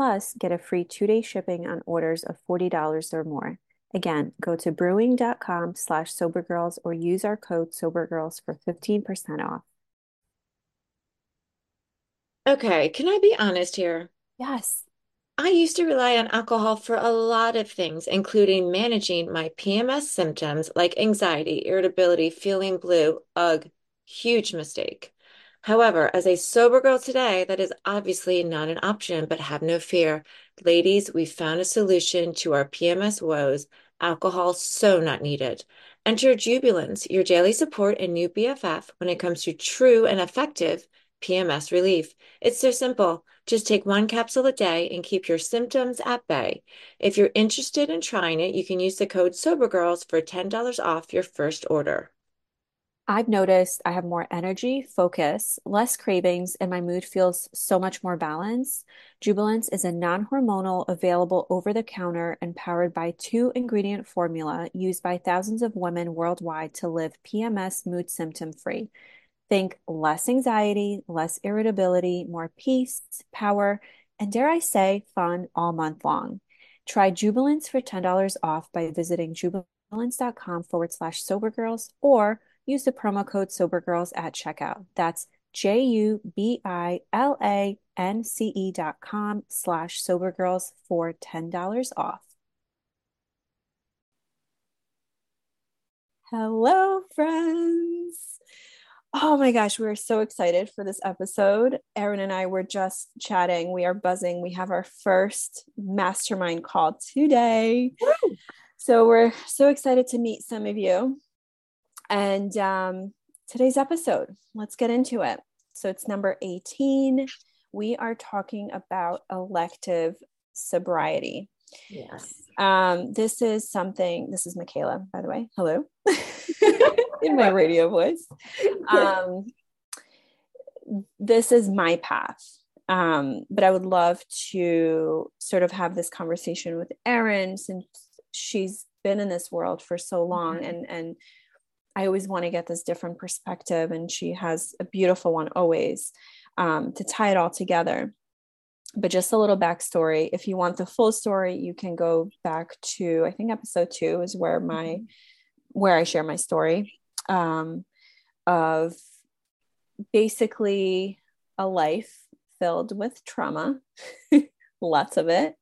Plus, get a free two-day shipping on orders of $40 or more. Again, go to brewing.com slash sobergirls or use our code sobergirls for 15% off. Okay, can I be honest here? Yes. I used to rely on alcohol for a lot of things, including managing my PMS symptoms like anxiety, irritability, feeling blue. Ugh, huge mistake. However, as a sober girl today, that is obviously not an option, but have no fear. Ladies, we found a solution to our PMS woes. Alcohol so not needed. Enter Jubilance, your daily support and new BFF when it comes to true and effective PMS relief. It's so simple. Just take one capsule a day and keep your symptoms at bay. If you're interested in trying it, you can use the code SOBERGIRLS for $10 off your first order. I've noticed I have more energy, focus, less cravings, and my mood feels so much more balanced. Jubilance is a non hormonal, available over the counter, and powered by two ingredient formula used by thousands of women worldwide to live PMS mood symptom free. Think less anxiety, less irritability, more peace, power, and dare I say, fun all month long. Try Jubilance for $10 off by visiting jubilance.com forward slash sobergirls or use the promo code SOBERGIRLS at checkout. That's J U B I L A N C E dot com slash SOBERGIRLS for $10 off. Hello, friends. Oh my gosh, we're so excited for this episode. Erinn and I were just chatting. We are buzzing. We have our first mastermind call today. Woo! So we're so excited to meet some of you. And um, today's episode, let's get into it. So it's number 18. We are talking about elective sobriety. Yes. Um, this is something, this is Michaela, by the way. Hello. In my radio voice. Um, this is my path. Um, but I would love to sort of have this conversation with Erinn since she's been in this world for so long mm-hmm. and and I always want to get this different perspective, and she has a beautiful one always um, to tie it all together. But just a little backstory. If you want the full story, you can go back to I think episode two is where my mm-hmm. where I share my story um, of basically a life filled with trauma, lots of it,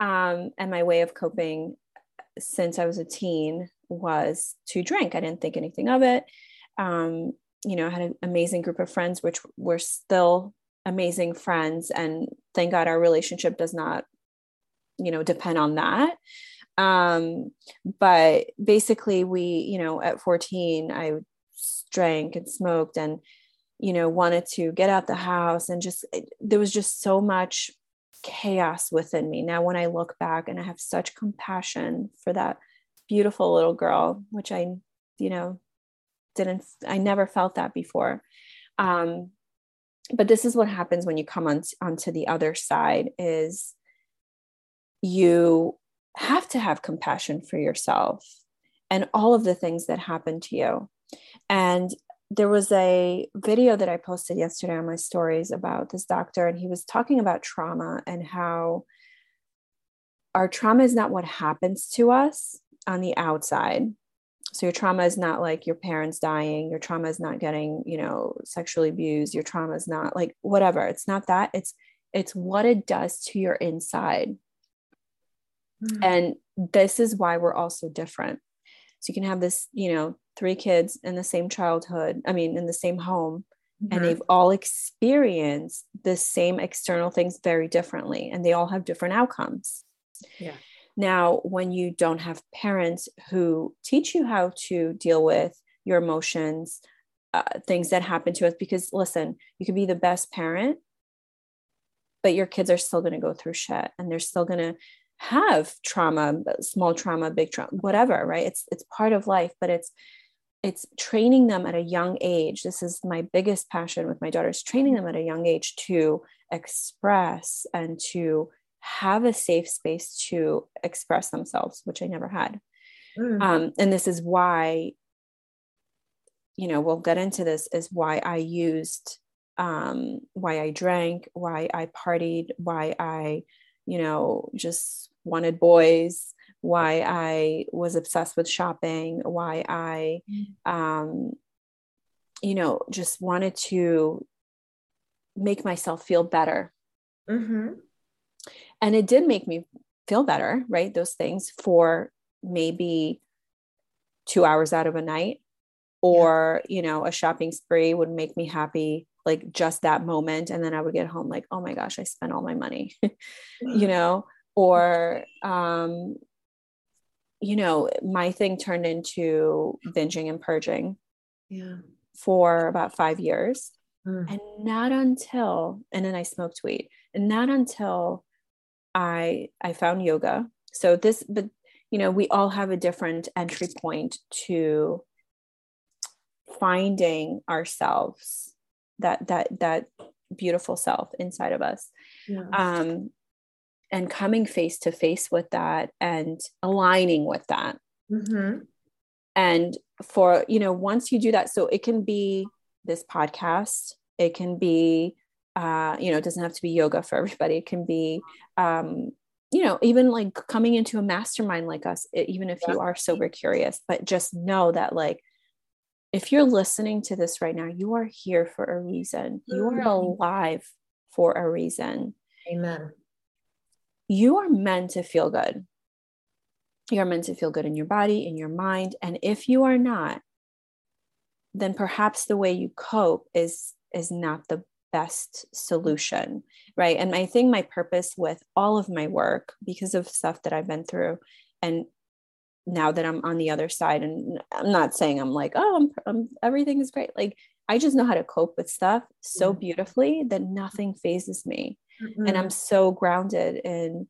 um, and my way of coping since I was a teen was to drink. I didn't think anything of it. Um, you know, I had an amazing group of friends, which were still amazing friends. And thank God our relationship does not, you know, depend on that. Um, but basically, we, you know, at 14, I drank and smoked and, you know, wanted to get out the house and just, there was just so much chaos within me. Now, when I look back and I have such compassion for that beautiful little girl, which I, you know, didn't, I never felt that before. Um, but this is what happens when you come on onto the other side is you have to have compassion for yourself and all of the things that happen to you. And there was a video that I posted yesterday on my stories about this doctor, and he was talking about trauma and how our trauma is not what happens to us, on the outside. So your trauma is not like your parents dying, your trauma is not getting, you know, sexually abused, your trauma is not like whatever. It's not that. It's it's what it does to your inside. Mm-hmm. And this is why we're all so different. So you can have this, you know, three kids in the same childhood, I mean, in the same home, mm-hmm. and they've all experienced the same external things very differently, and they all have different outcomes. Yeah. Now, when you don't have parents who teach you how to deal with your emotions, uh, things that happen to us, because listen, you can be the best parent, but your kids are still going to go through shit and they're still going to have trauma small trauma big trauma whatever right? It's it's part of life but it's it's training them at a young age. This is my biggest passion with my daughters training them at a young age to express and to have a safe space to express themselves which i never had mm. um, and this is why you know we'll get into this is why i used um, why i drank why i partied why i you know just wanted boys, why I was obsessed with shopping, why I, um, you know, just wanted to make myself feel better. Mm-hmm. And it did make me feel better, right? Those things for maybe two hours out of a night or yeah. you know a shopping spree would make me happy like just that moment and then i would get home like oh my gosh i spent all my money you know or um, you know my thing turned into binging and purging yeah for about five years mm. and not until and then i smoked weed and not until i i found yoga so this but you know we all have a different entry point to finding ourselves that that that beautiful self inside of us yeah. um and coming face to face with that and aligning with that mm-hmm. and for you know once you do that so it can be this podcast it can be uh you know it doesn't have to be yoga for everybody it can be um you know even like coming into a mastermind like us even if you are sober curious but just know that like if you're listening to this right now you are here for a reason you are mm-hmm. alive for a reason amen you are meant to feel good. You're meant to feel good in your body, in your mind. And if you are not, then perhaps the way you cope is is not the best solution right? And i think my purpose with all of my work because of stuff that i've been through and now that i'm on the other side and i'm not saying i'm like oh I'm, I'm everything is great. Like i just know how to cope with stuff so beautifully that nothing phases me mm-hmm. and i'm so grounded in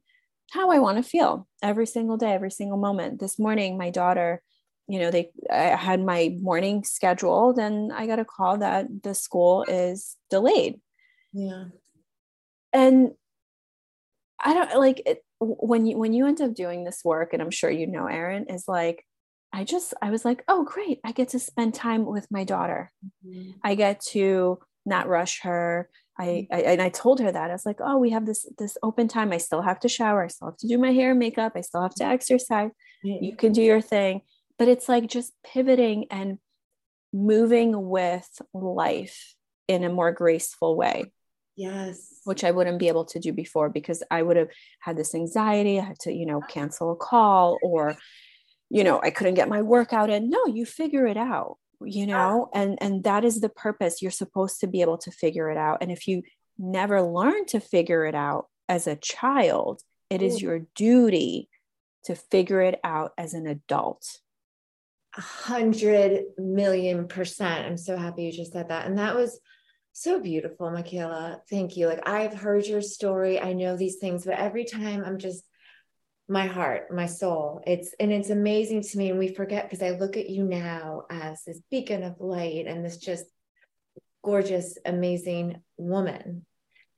how i want to feel every single day every single moment. This morning my daughter you know they i had my morning scheduled and i got a call that the school is delayed yeah and i don't like it, when you when you end up doing this work and i'm sure you know Erinn is like i just i was like oh great i get to spend time with my daughter mm-hmm. i get to not rush her I, I, and I told her that I was like, oh, we have this this open time. I still have to shower. I still have to do my hair and makeup. I still have to exercise. Mm-hmm. You can do your thing, but it's like just pivoting and moving with life in a more graceful way. Yes, which I wouldn't be able to do before because I would have had this anxiety. I had to, you know, cancel a call or, you know, I couldn't get my workout in. No, you figure it out you know and and that is the purpose you're supposed to be able to figure it out and if you never learn to figure it out as a child it is mm. your duty to figure it out as an adult hundred million percent i'm so happy you just said that and that was so beautiful michaela thank you like i've heard your story i know these things but every time i'm just my heart, my soul. It's and it's amazing to me. And we forget because I look at you now as this beacon of light and this just gorgeous, amazing woman.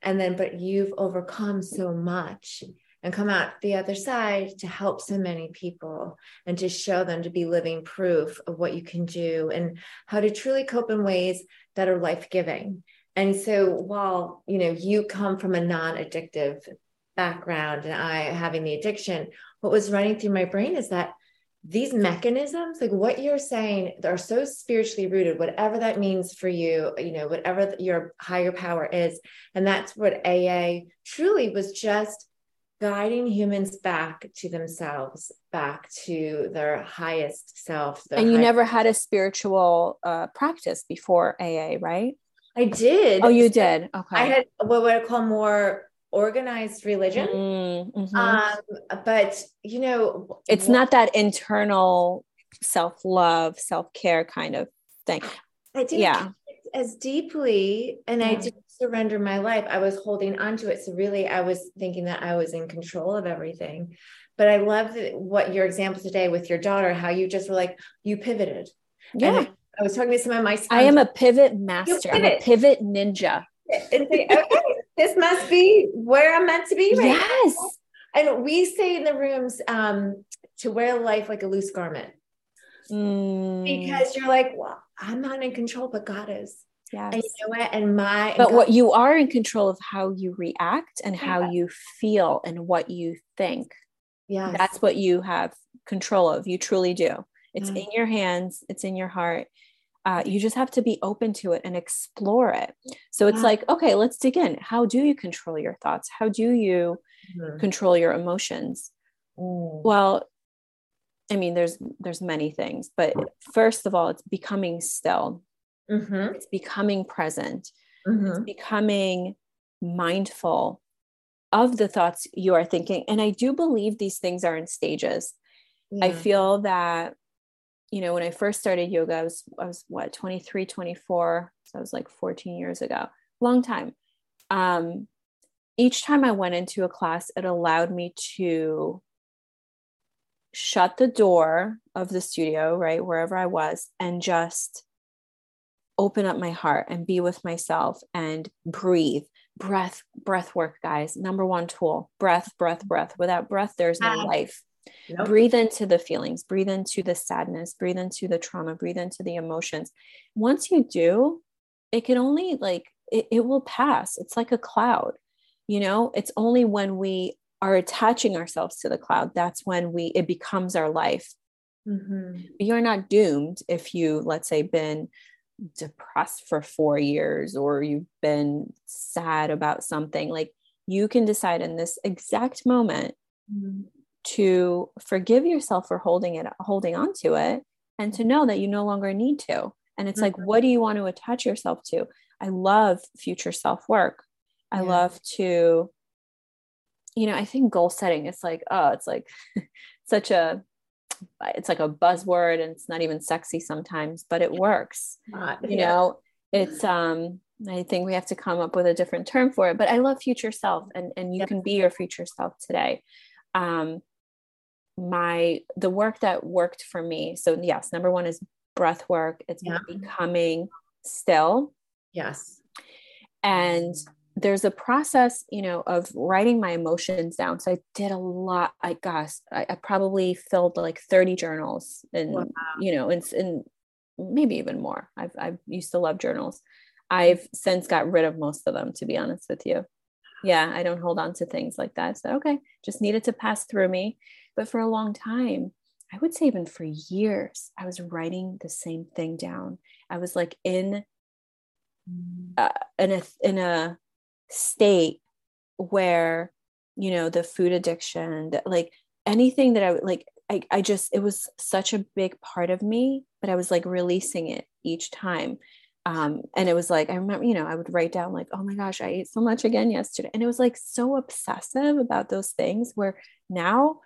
And then, but you've overcome so much and come out the other side to help so many people and to show them to be living proof of what you can do and how to truly cope in ways that are life giving. And so while, you know, you come from a non-addictive background and I having the addiction, what was running through my brain is that these mechanisms, like what you're saying, are so spiritually rooted, whatever that means for you, you know, whatever your higher power is. And that's what AA truly was just guiding humans back to themselves, back to their highest self. Their and you never had a spiritual uh, practice before AA, right? I did. Oh, you did. Okay. I had what I call more organized religion. Mm, mhm. Um, but you know, it's wh- not that internal self love, self care kind of thing. I didn't yeah. as deeply, and I Yeah. Surrender my life. I was holding on to it. So really, I was thinking that I was in control of everything. But I love what your example today with your daughter, how you just were like you pivoted. Yeah. I was talking to some of my sons I am a pivot master. I'm a pivot. ninja. and say, okay, this must be where I'm meant to be right Yes. And we say in the rooms um, to wear life like a loose garment Mm, because you're like, well, I'm not in control, but God is. Yes. And you know what? And my But God- what you are in control of how you react and how Yeah. you feel and what you think. Yeah. That's what you have control of. You truly do. It's Mm. in your hands, it's in your heart. Uh, you just have to be open to it and explore it. So it's Yeah. like, okay, let's dig in. How do you control your thoughts? How do you Mhm. control your emotions? Mm. Well, I mean, there's there's many things, but first of all, it's becoming still. Mhm. It's becoming present. Mhm. becoming mindful of the thoughts you are thinking. And I do believe these things are in stages. I feel that, you know, when I first started yoga, I was, I was what, 23, 24. So I was like 14 years ago, long time. Um, each time I went into a class, it allowed me to shut the door of the studio, right, wherever I was, and just open up my heart and be with myself and breathe. Breath breath work guys. Number one tool breath breath breath. Without breath there's no life. Nope. breathe into the feelings breathe into the sadness breathe into the trauma breathe into the emotions. Once you do it can only like it, it will pass. It's like a cloud you know? It's only when we are attaching ourselves to the cloud that's when we it becomes our life. Mhm. you're not doomed if you let's say been depressed for 4 years or you've been sad about something like you can decide in this exact moment Mhm. to forgive yourself for holding it holding on to it and to know that you no longer need to and it's like what do you want to attach yourself to i love future self work i Yeah. love to you know i think goal setting is like oh it's like such a it's like a buzzword and it's not even sexy sometimes but it works Not- you yeah. know it's um i think we have to come up with a different term for it but i love future self and and you Yeah. can be your future self today um my the work that worked for me so yes number one is breath work it's Yeah. becoming still Yes. and there's a process you know of writing my emotions down. So i did a lot i gosh i, I probably filled like 30 journals and Wow. you know and, and maybe even more. I've i used to love journals. I've since got rid of most of them to be honest with you. Yeah i don't hold on to things like that. So okay just needed to pass through me. But for a long time i would say even for years i was writing the same thing down. I was like in uh, in a in a state where you know the food addiction that like anything that i would like I, I just it was such a big part of me but i was like releasing it each time. Um and it was like i remember you know i would write down like oh my gosh i ate so much again yesterday. And it was like so obsessive about those things where now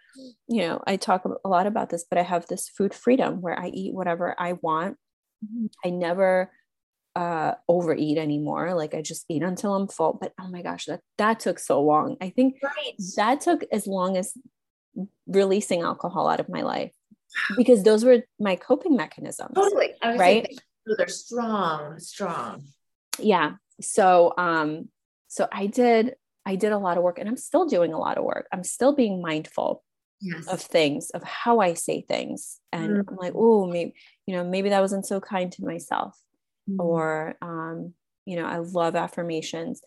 you know i talk a lot about this but i have this food freedom where i eat whatever i want. I never uh overeat anymore like i just eat until i'm full but oh my gosh that that took so long i think Right. that took as long as releasing alcohol out of my life because those were my coping mechanisms Totally. I was Right? they're strong, strong. yeah so um so i did i did a lot of work and i'm still doing a lot of work i'm still being mindful Yes. of things of how i say things and Mm. i'm like oh maybe you know maybe that wasn't so kind to myself Mm. or um, you know i love affirmations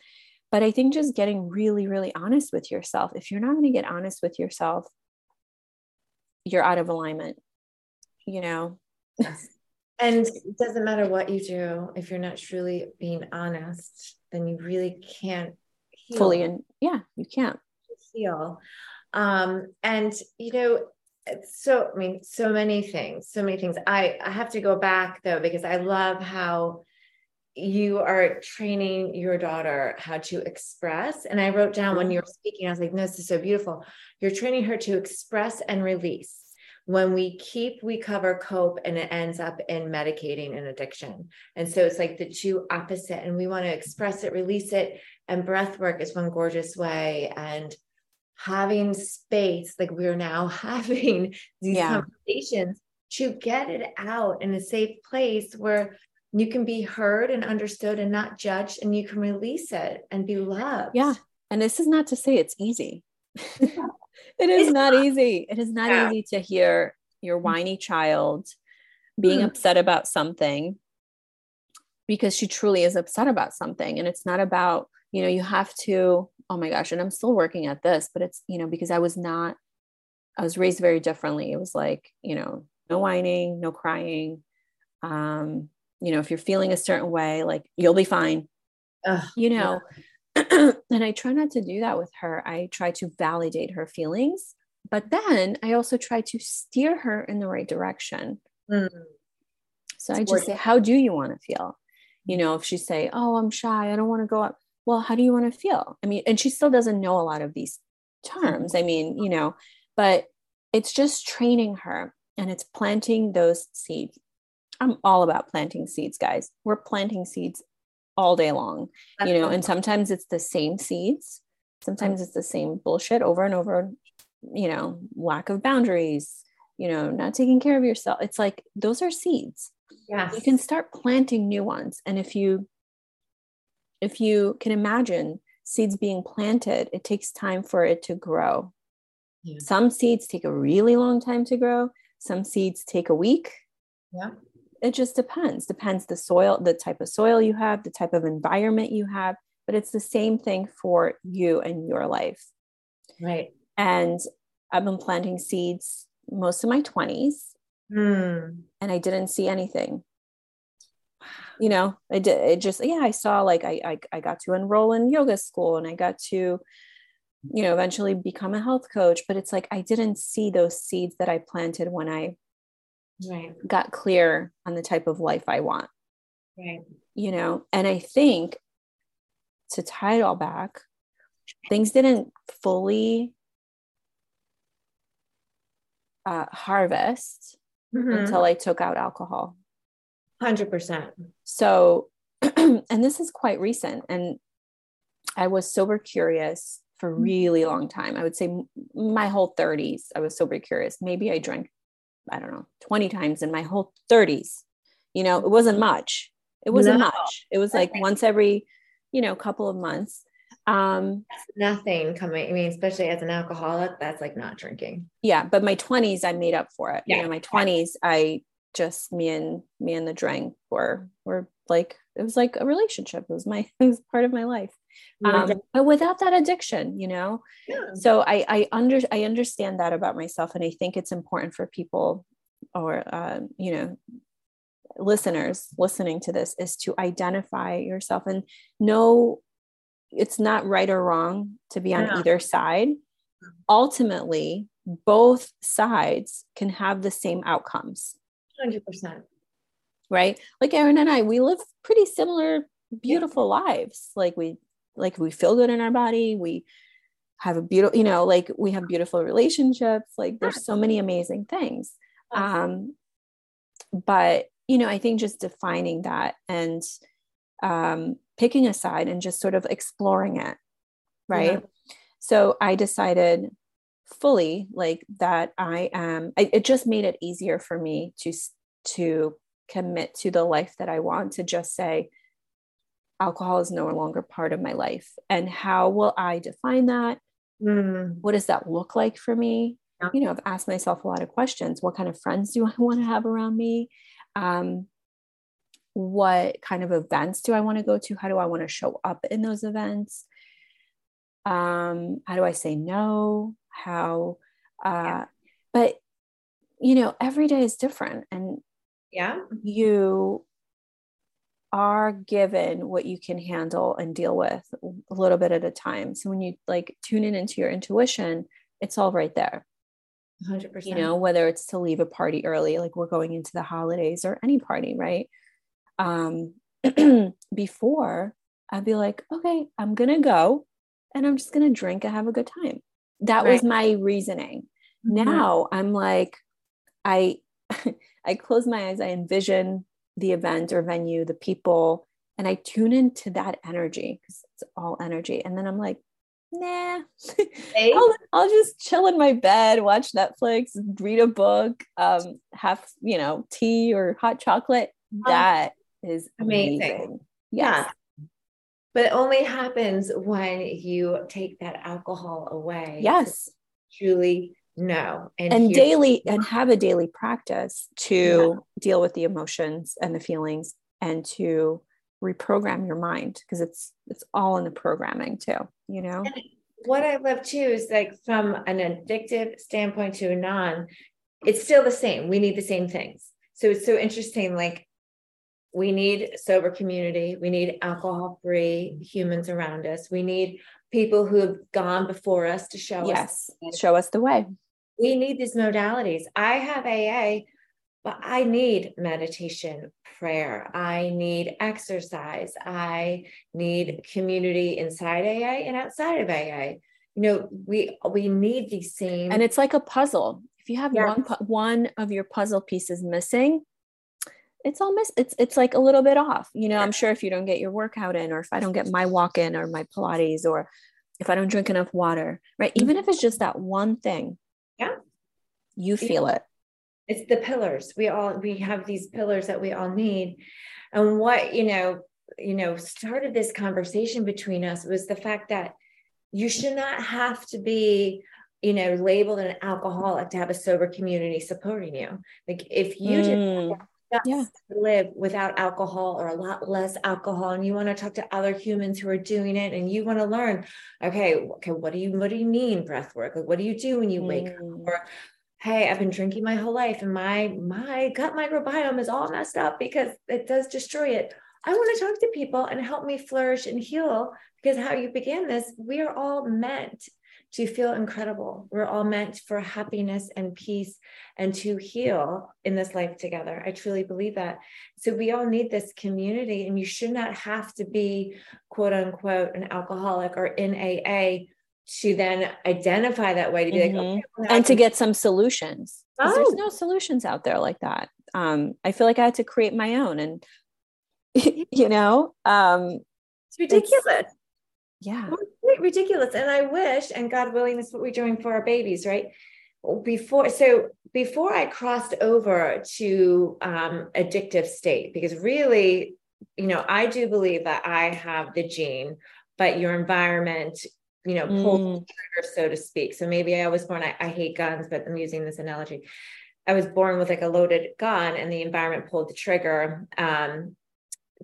but i think just getting really really honest with yourself if you're not going to get honest with yourself you're out of alignment you know Yes. And it doesn't matter what you do, if you're not truly being honest, then you really can't heal. fully and yeah you can't feel. Um, and you know, so I mean, so many things, so many things. I I have to go back though because I love how you are training your daughter how to express. And I wrote down when mm-hmm. you were speaking, I was like, no, this is so beautiful. You're training her to express and release. When we keep, we cover, cope, and it ends up in medicating and addiction. And so it's like the two opposite, and we want to express it, release it. And breath work is one gorgeous way. And having space, like we're now having these yeah. conversations to get it out in a safe place where you can be heard and understood and not judged and you can release it and be loved. Yeah. And this is not to say it's easy. It is it's not, not, easy. It is not yeah. easy to hear your whiny child being mm. upset about something because she truly is upset about something and it's not about you know you have to oh my gosh and i'm still working at this but it's you know because i was not i was raised very differently. It was like you know no whining no crying. Um you know if you're feeling a certain way like you'll be fine. Ugh, you know yeah. and i try not to do that with her. I try to validate her feelings but then i also try to steer her in the right direction. Mm. so it's i just say how do you want to feel? You know if she say oh i'm shy. I don't want to go up well how do you want to feel i mean and she still doesn't know a lot of these terms i mean you know but it's just training her and it's planting those seeds I'm all about planting seeds, guys. We're planting seeds all day long, you know, and sometimes it's the same seeds. Sometimes it's the same bullshit over and over, you know, lack of boundaries, you know, not taking care of yourself. It's like those are seeds. Yeah. You can start planting new ones. And if you if you can imagine seeds being planted, it takes time for it to grow. Yeah. Some seeds take a really long time to grow. Some seeds take a week. Yeah it just depends depends the soil the type of soil you have the type of environment you have but it's the same thing for you and your life right and i've been planting seeds most of my 20s mm. and i didn't see anything you know i did it just yeah i saw like I, I i got to enroll in yoga school and i got to you know eventually become a health coach but it's like i didn't see those seeds that i planted when i right. got clear on the type of life I want. Right. You know, and I think to tie it all back, things didn't fully uh, harvest mm-hmm. until I took out alcohol. 100%. So, and this is quite recent. And I was sober curious for a really long time. I would say my whole 30s, I was sober curious. Maybe I drank I don't know, 20 times in my whole 30s. You know, it wasn't much. It wasn't no. much. It was like once every, you know, couple of months. Um nothing coming. I mean, especially as an alcoholic, that's like not drinking. Yeah, but my 20s I made up for it. Yeah. You know, my 20s I just me and me and the drink were were like it was like a relationship. It was my it was part of my life. Um, but without that addiction, you know. Yeah. So I I under I understand that about myself, and I think it's important for people or uh, you know listeners listening to this is to identify yourself and know it's not right or wrong to be on yeah. either side. Ultimately, both sides can have the same outcomes. 100%. Right? Like Erinn and I, we live pretty similar beautiful lives. Like we like we feel good in our body we have a beautiful you know like we have beautiful relationships like there's so many amazing things um but you know i think just defining that and um picking a side and just sort of exploring it right yeah. so i decided fully like that i am I, it just made it easier for me to to commit to the life that i want to just say alcohol is no longer part of my life. And how will I define that? Mm. What does that look like for me? Yeah. You know, I've asked myself a lot of questions. What kind of friends do I want to have around me? Um, what kind of events do I want to go to? How do I want to show up in those events? Um, how do I say no? How, uh, yeah. but you know, every day is different. And yeah, you are given what you can handle and deal with a little bit at a time. So when you like tune in into your intuition, it's all right there. 100%. You know, whether it's to leave a party early, like we're going into the holidays or any party, right? Um, before I'd be like, okay, I'm going to go and I'm just going to drink and have a good time. That right. was my reasoning. Mm-hmm. Now I'm like, I, I close my eyes, I envision the event or venue, the people, and I tune into that energy because it's all energy. And then I'm like, nah, hey. I'll, I'll just chill in my bed, watch Netflix, read a book, um, have, you know, tea or hot chocolate. That is amazing. amazing. Yes. Yeah. But it only happens when you take that alcohol away. Yes. Truly no. and, and daily and have a daily practice to yeah. deal with the emotions and the feelings and to reprogram your mind because it's it's all in the programming too you know and what i love too is like from an addictive standpoint to a non it's still the same we need the same things so it's so interesting like we need sober community. We need alcohol free humans around us. We need people who have gone before us to show yes, us yes show us the way. We need these modalities. I have aa but i need meditation prayer. I need exercise. I need community inside aa and outside of aa you know we we need these same and it's like a puzzle. If you have yes. one one of your puzzle pieces missing it's all miss it's it's like a little bit off you know i'm sure if you don't get your workout in or if i don't get my walk in or my pilates or if i don't drink enough water right? Even if it's just that one thing yeah. you feel yeah. it. It's the pillars. We all we have these pillars that we all need. And what you know you know started this conversation between us was the fact that you should not have to be you know labeled an alcoholic to have a sober community supporting you. Like if you mm. just yeah. live without alcohol or a lot less alcohol and you want to talk to other humans who are doing it and you want to learn okay okay what do you what do you mean breath work like what do you do when you wake mm. up or hey i've been drinking my whole life and my my gut microbiome is all messed up because it does destroy it i want to talk to people and help me flourish and heal because how you began this we are all meant to feel incredible. We're all meant for happiness and peace and to heal in this life together. I truly believe that. So we all need this community, and you should not have to be, quote unquote, an alcoholic or in AA to then identify that way to be mm-hmm. like, okay, and to get some solutions. Oh. There's no solutions out there like that. Um, I feel like I had to create my own, and you know, um, it's ridiculous. It's, yeah. Ridiculous and i wish and god willing this is what we're doing for our babies right? Before so before i crossed over to um addictive state because really you know i do believe that i have the gene but your environment you know pulls mm. the trigger so to speak. So maybe i was born I, I hate guns but i'm using this analogy. I was born with like a loaded gun and the environment pulled the trigger. Um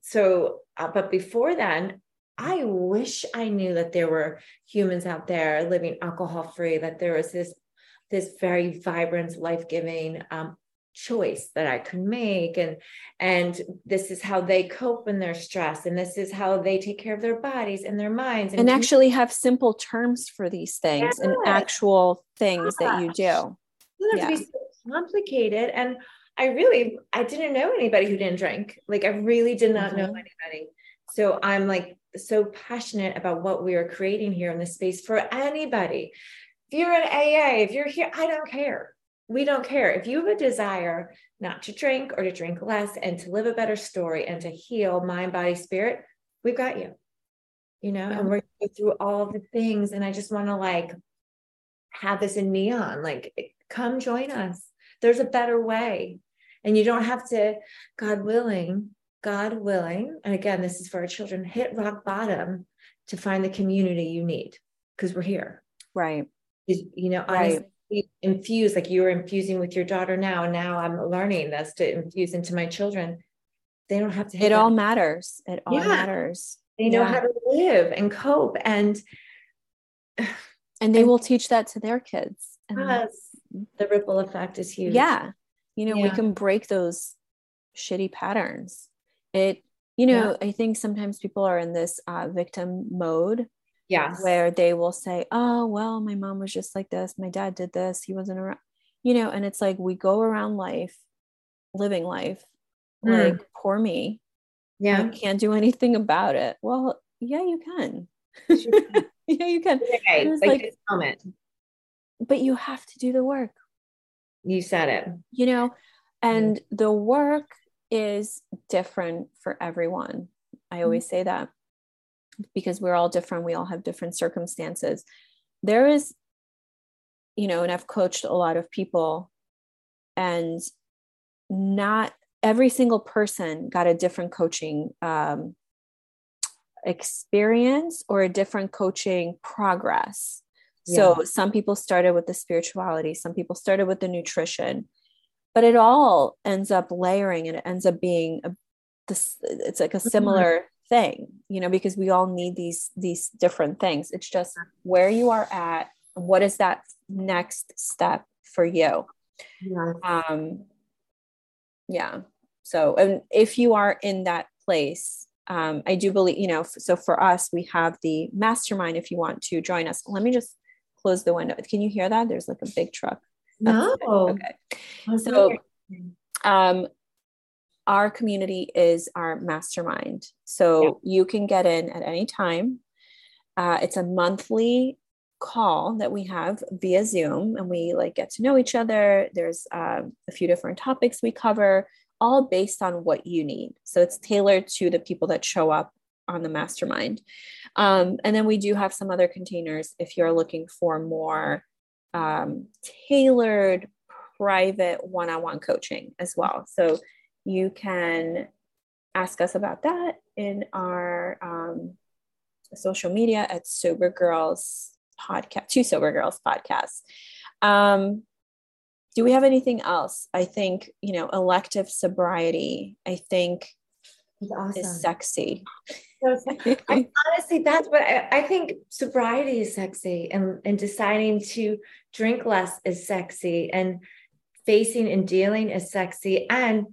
so uh, but before then I wish I knew that there were humans out there living alcohol free, that there was this this very vibrant, life giving um, choice that I could make, and and this is how they cope in their stress, and this is how they take care of their bodies and their minds, and, and actually have simple terms for these things yeah. and actual things that you do. It yeah. be so complicated, and I really I didn't know anybody who didn't drink. Like I really did not mm-hmm. know anybody. So I'm like so passionate about what we are creating here in this space for anybody. If you're an AA, if you're here, I don't care. We don't care. If you have a desire not to drink or to drink less and to live a better story and to heal mind, body, spirit, we've got you. You know, and we're going through all the things. And I just want to like have this in neon, like come join us. There's a better way. And you don't have to, God willing, God willing, and again, this is for our children, hit rock bottom to find the community you need because we're here. Right. You know, right. honestly, infuse like you're infusing with your daughter now. And now I'm learning this to infuse into my children. They don't have to. it all matters. It all yeah. matters. They know yeah. how to live and cope and. And they and, will teach that to their kids. And yes, the ripple effect is huge. Yeah. You know, yeah. we can break those shitty patterns it you know, yeah. I think sometimes people are in this uh, victim mode. Yes. Where they will say, oh, well, my mom was just like this. My dad did this. He wasn't around, you know, and it's like we go around life, living life, mm. like, poor me. Yeah. I can't do anything about it. Well, yeah, you can. yeah, you can. Okay, like, like moment. But you have to do the work. You said it. You know, and the work is different for everyone. I always mm-hmm. say that because we're all different. We all have different circumstances. There is, you know, and I've coached a lot of people, and not every single person got a different coaching um, experience or a different coaching progress. Yeah. So some people started with the spirituality, some people started with the nutrition, but it all ends up layering and it ends up being a, this it's like a mm-hmm. similar thing, you know, because we all need these these different things. It's just where you are at, what is that next step for you? Yeah. Um yeah. So and if you are in that place um, I do believe, you know, so for us, we have the mastermind if you want to join us. Let me just close the window. Can you hear that? There's like a big truck. No. Okay. So um, our community is our mastermind. So yeah. you can get in at any time. Uh, it's a monthly call that we have via Zoom and we like get to know each other. There's um, a few different topics we cover all based on what you need. So it's tailored to the people that show up on the mastermind. Um, and then we do have some other containers if you're looking for more um, tailored, private one on one coaching as well. So you can ask us about that in our um, social media at Sober Girls Podcast, Two Sober Girls Podcast. Um, do we have anything else? I think, you know, elective sobriety, I think awesome. is sexy. I, honestly, that's what I, I, think sobriety is sexy and, and deciding to drink less is sexy and facing and dealing is sexy. And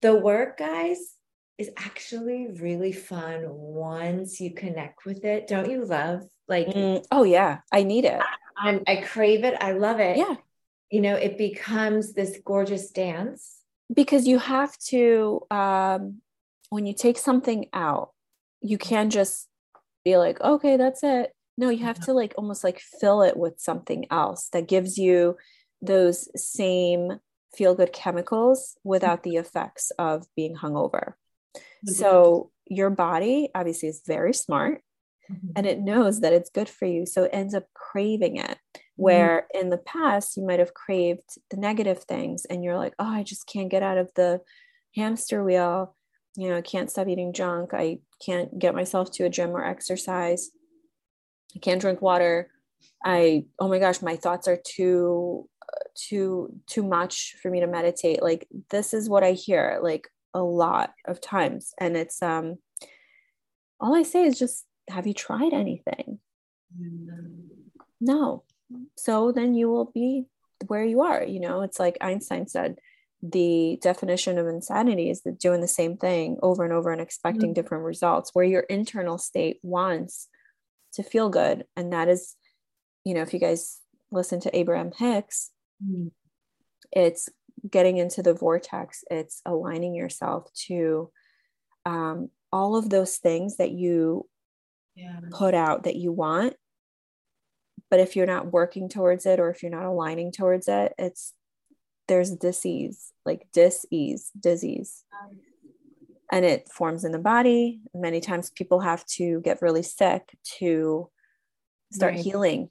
the work, guys, is actually really fun once you connect with it. Don't you love like mm, oh yeah, I need it. I, I'm I crave it. I love it. Yeah you know it becomes this gorgeous dance because you have to um when you take something out you can't just be like okay that's it no you have to like almost like fill it with something else that gives you those same feel good chemicals without the effects of being hungover mm-hmm. so your body obviously is very smart mm-hmm. and it knows that it's good for you so it ends up craving it Mm-hmm. where mm-hmm. in the past you might have craved the negative things and you're like oh i just can't get out of the hamster wheel you know i can't stop eating junk. I can't get myself to a gym or exercise. I can't drink water. I oh my gosh my thoughts are too too too much for me to meditate. Like this is what i hear like a lot of times. And it's um all i say is just have you tried anything? No. So then you will be where you are you know? It's like einstein said the definition of insanity is that doing the same thing over and over and expecting mm-hmm. different results where your internal state wants to feel good and that is you know if you guys listen to abraham hicks mm-hmm. it's getting into the vortex it's aligning yourself to um, all of those things that you yeah. put out that you want but if you're not working towards it or if you're not aligning towards it it's there's disease like disease disease and it forms in the body many times people have to get really sick to start right. healing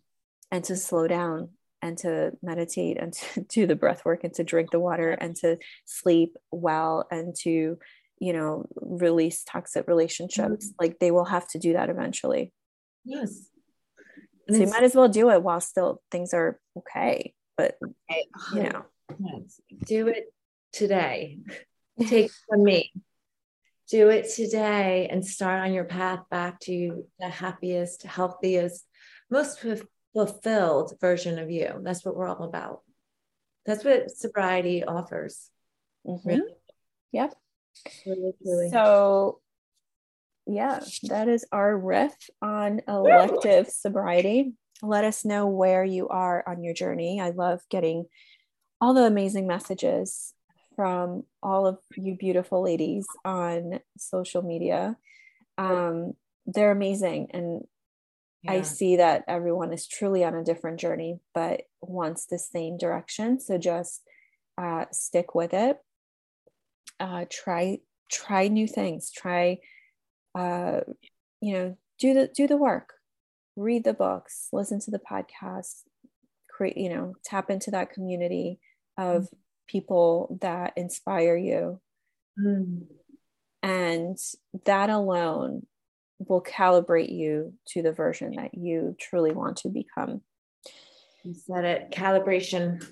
and to slow down and to meditate and to do the breath work and to drink the water and to sleep well and to you know release toxic relationships mm-hmm. like they will have to do that eventually yes so you might as well do it while still things are okay. But you know, do it today. Take from me. Do it today and start on your path back to the happiest, healthiest, most fulfilled version of you. That's what we're all about. That's what sobriety offers. Mm-hmm. Really. Yep. Really, really. So yeah, that is our riff on elective sobriety. Let us know where you are on your journey. I love getting all the amazing messages from all of you beautiful ladies on social media. Um, they're amazing. And yeah. I see that everyone is truly on a different journey, but wants the same direction. So just uh, stick with it. Uh, try try new things. Try, uh, you know, do the do the work. Read the books. Listen to the podcasts. Create, you know, tap into that community of people that inspire you. Mm. And that alone will calibrate you to the version that you truly want to become. You said it calibration.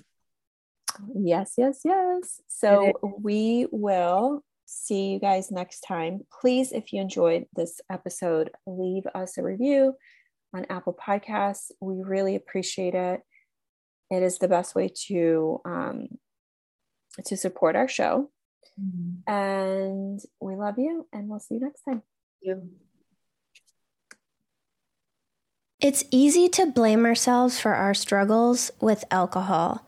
Yes, yes, yes. So we will see you guys next time. Please, if you enjoyed this episode, leave us a review on Apple Podcasts. We really appreciate it. It is the best way to um, to support our show. Mm-hmm. And we love you, and we'll see you next time. Thank you. It's easy to blame ourselves for our struggles with alcohol.